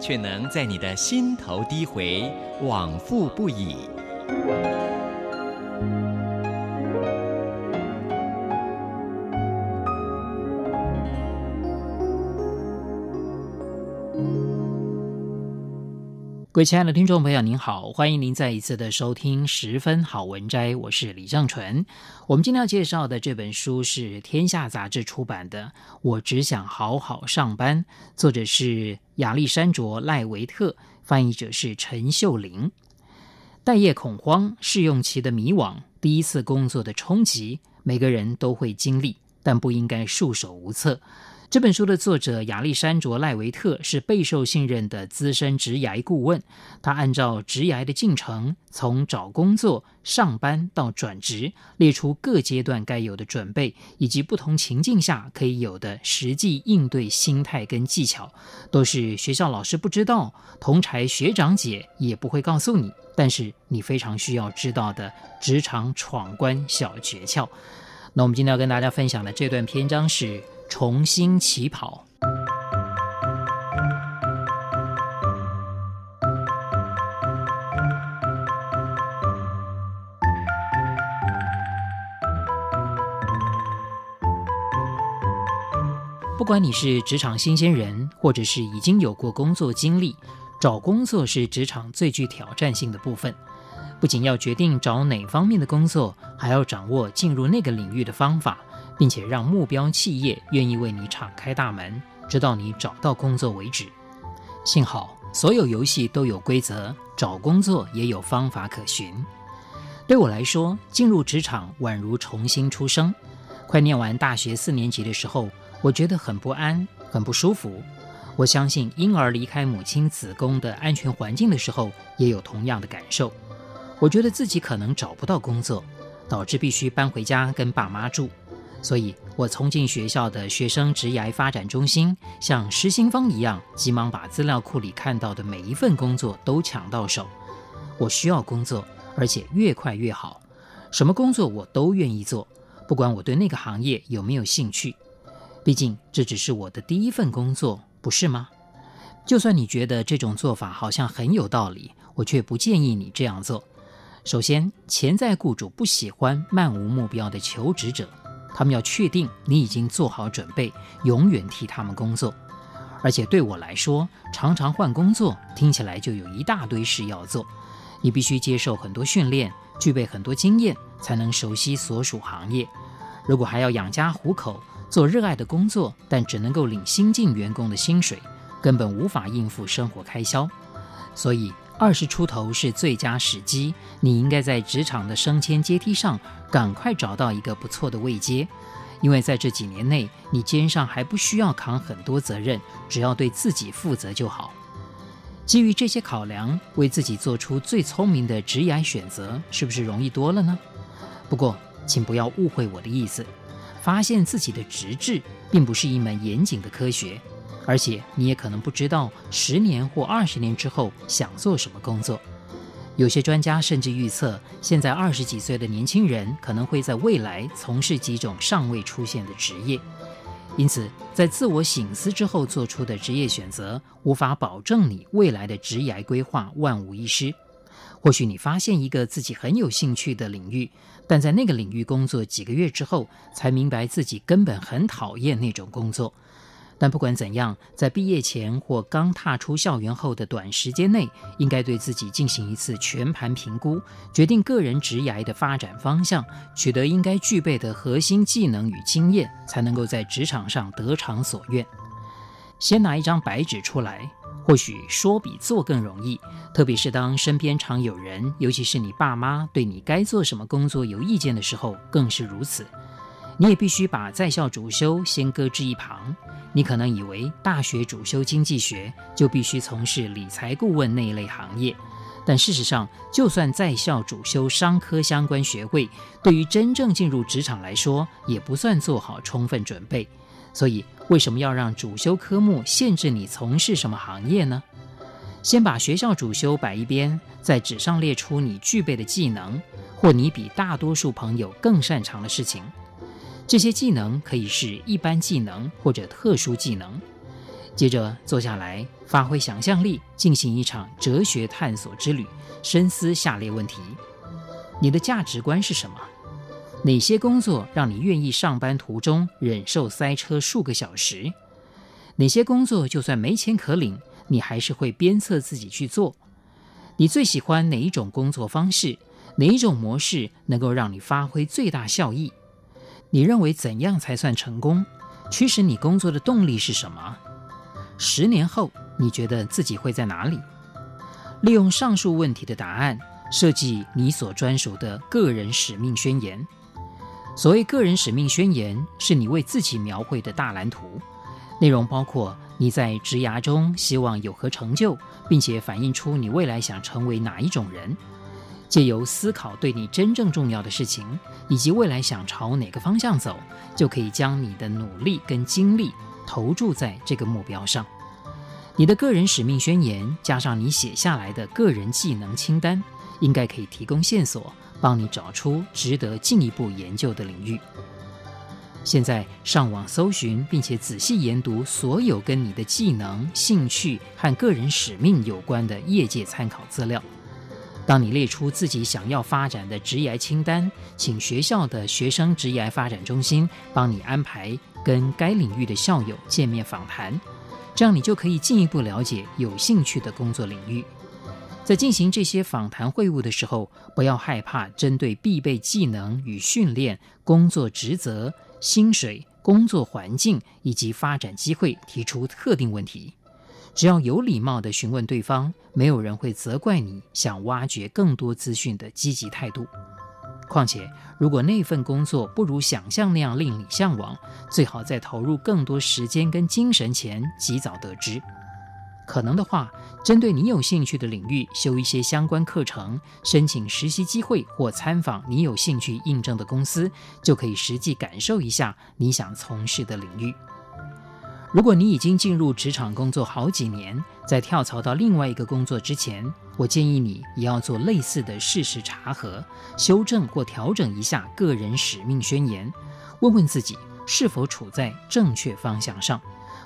却能在你的心头低回，往复不已。各位亲爱的听众朋友，您好，欢迎您再一次的收听《十分好文摘》，我是李尚纯。我们今天要介绍的这本书是天下杂志出版的《我只想好好上班》，作者是亚历山卓·赖维特，翻译者是陈秀玲。待业恐慌、试用期的迷惘、第一次工作的冲击，每个人都会经历，但不应该束手无策。这本书的作者亚历山卓·赖维特是备受信任的资深职涯顾问。他按照职涯的进程，从找工作、上班到转职，列出各阶段该有的准备，以及不同情境下可以有的实际应对心态跟技巧，都是学校老师不知道，同柴学长姐也不会告诉你，但是你非常需要知道的职场闯关小诀窍。那我们今天要跟大家分享的这段篇章是。重新起跑。不管你是职场新鲜人，或者是已经有过工作经历，找工作是职场最具挑战性的部分。不仅要决定找哪方面的工作，还要掌握进入那个领域的方法。并且让目标企业愿意为你敞开大门，直到你找到工作为止。幸好，所有游戏都有规则，找工作也有方法可循。对我来说，进入职场宛如重新出生。快念完大学四年级的时候，我觉得很不安，很不舒服。我相信婴儿离开母亲子宫的安全环境的时候，也有同样的感受。我觉得自己可能找不到工作，导致必须搬回家跟爸妈住。所以，我冲进学校的学生职涯发展中心，像失心疯一样，急忙把资料库里看到的每一份工作都抢到手。我需要工作，而且越快越好。什么工作我都愿意做，不管我对那个行业有没有兴趣。毕竟这只是我的第一份工作，不是吗？就算你觉得这种做法好像很有道理，我却不建议你这样做。首先，潜在雇主不喜欢漫无目标的求职者。他们要确定你已经做好准备，永远替他们工作。而且对我来说，常常换工作听起来就有一大堆事要做。你必须接受很多训练，具备很多经验，才能熟悉所属行业。如果还要养家糊口，做热爱的工作，但只能够领新进员工的薪水，根本无法应付生活开销。所以，二十出头是最佳时机，你应该在职场的升迁阶梯上赶快找到一个不错的位阶，因为在这几年内，你肩上还不需要扛很多责任，只要对自己负责就好。基于这些考量，为自己做出最聪明的职业选择，是不是容易多了呢？不过，请不要误会我的意思，发现自己的职志并不是一门严谨的科学。而且你也可能不知道，十年或二十年之后想做什么工作。有些专家甚至预测，现在二十几岁的年轻人可能会在未来从事几种尚未出现的职业。因此，在自我醒思之后做出的职业选择，无法保证你未来的职业规划万无一失。或许你发现一个自己很有兴趣的领域，但在那个领域工作几个月之后，才明白自己根本很讨厌那种工作。但不管怎样，在毕业前或刚踏出校园后的短时间内，应该对自己进行一次全盘评估，决定个人职涯的发展方向，取得应该具备的核心技能与经验，才能够在职场上得偿所愿。先拿一张白纸出来，或许说比做更容易，特别是当身边常有人，尤其是你爸妈，对你该做什么工作有意见的时候，更是如此。你也必须把在校主修先搁置一旁。你可能以为大学主修经济学就必须从事理财顾问那一类行业，但事实上，就算在校主修商科相关学位，对于真正进入职场来说，也不算做好充分准备。所以，为什么要让主修科目限制你从事什么行业呢？先把学校主修摆一边，在纸上列出你具备的技能，或你比大多数朋友更擅长的事情。这些技能可以是一般技能或者特殊技能。接着坐下来，发挥想象力，进行一场哲学探索之旅，深思下列问题：你的价值观是什么？哪些工作让你愿意上班途中忍受塞车数个小时？哪些工作就算没钱可领，你还是会鞭策自己去做？你最喜欢哪一种工作方式？哪一种模式能够让你发挥最大效益？你认为怎样才算成功？驱使你工作的动力是什么？十年后，你觉得自己会在哪里？利用上述问题的答案，设计你所专属的个人使命宣言。所谓个人使命宣言，是你为自己描绘的大蓝图，内容包括你在职涯中希望有何成就，并且反映出你未来想成为哪一种人。借由思考对你真正重要的事情，以及未来想朝哪个方向走，就可以将你的努力跟精力投注在这个目标上。你的个人使命宣言加上你写下来的个人技能清单，应该可以提供线索，帮你找出值得进一步研究的领域。现在上网搜寻，并且仔细研读所有跟你的技能、兴趣和个人使命有关的业界参考资料。当你列出自己想要发展的职业清单，请学校的学生职业发展中心帮你安排跟该领域的校友见面访谈，这样你就可以进一步了解有兴趣的工作领域。在进行这些访谈会晤的时候，不要害怕针对必备技能与训练、工作职责、薪水、工作环境以及发展机会提出特定问题。只要有礼貌地询问对方，没有人会责怪你想挖掘更多资讯的积极态度。况且，如果那份工作不如想象那样令你向往，最好在投入更多时间跟精神前及早得知。可能的话，针对你有兴趣的领域修一些相关课程，申请实习机会或参访你有兴趣应征的公司，就可以实际感受一下你想从事的领域。如果你已经进入职场工作好几年，在跳槽到另外一个工作之前，我建议你也要做类似的事实查核，修正或调整一下个人使命宣言，问问自己是否处在正确方向上。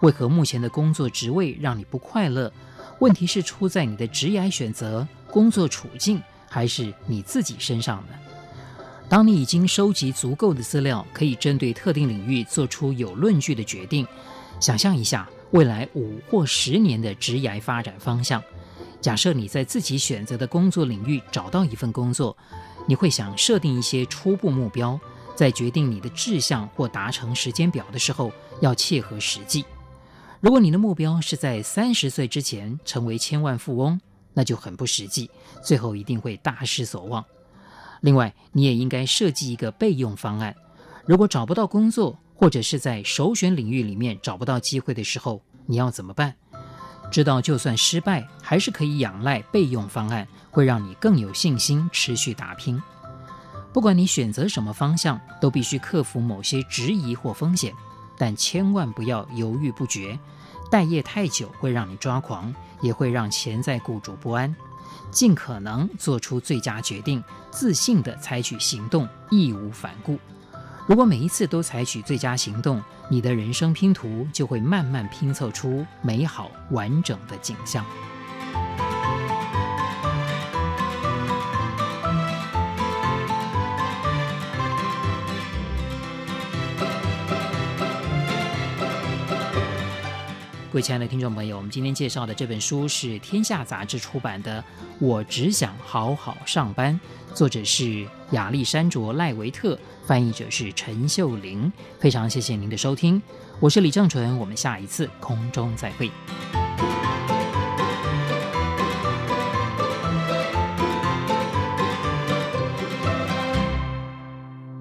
为何目前的工作职位让你不快乐？问题是出在你的职业选择、工作处境，还是你自己身上呢？当你已经收集足够的资料，可以针对特定领域做出有论据的决定。想象一下未来五或十年的职涯发展方向。假设你在自己选择的工作领域找到一份工作，你会想设定一些初步目标，在决定你的志向或达成时间表的时候，要切合实际。如果你的目标是在三十岁之前成为千万富翁，那就很不实际，最后一定会大失所望。另外，你也应该设计一个备用方案，如果找不到工作，或者是在首选领域里面找不到机会的时候，你要怎么办？知道就算失败，还是可以仰赖备用方案，会让你更有信心持续打拼。不管你选择什么方向，都必须克服某些质疑或风险，但千万不要犹豫不决。待业太久会让你抓狂，也会让潜在雇主不安。尽可能做出最佳决定，自信地采取行动，义无反顾。如果每一次都采取最佳行动，你的人生拼图就会慢慢拼凑出美好完整的景象。各位亲爱的听众朋友，我们今天介绍的这本书是天下杂志出版的《我只想好好上班》，作者是亚历山卓·赖维特。翻译者是陈秀玲，非常谢谢您的收听，我是李正淳，我们下一次空中再会。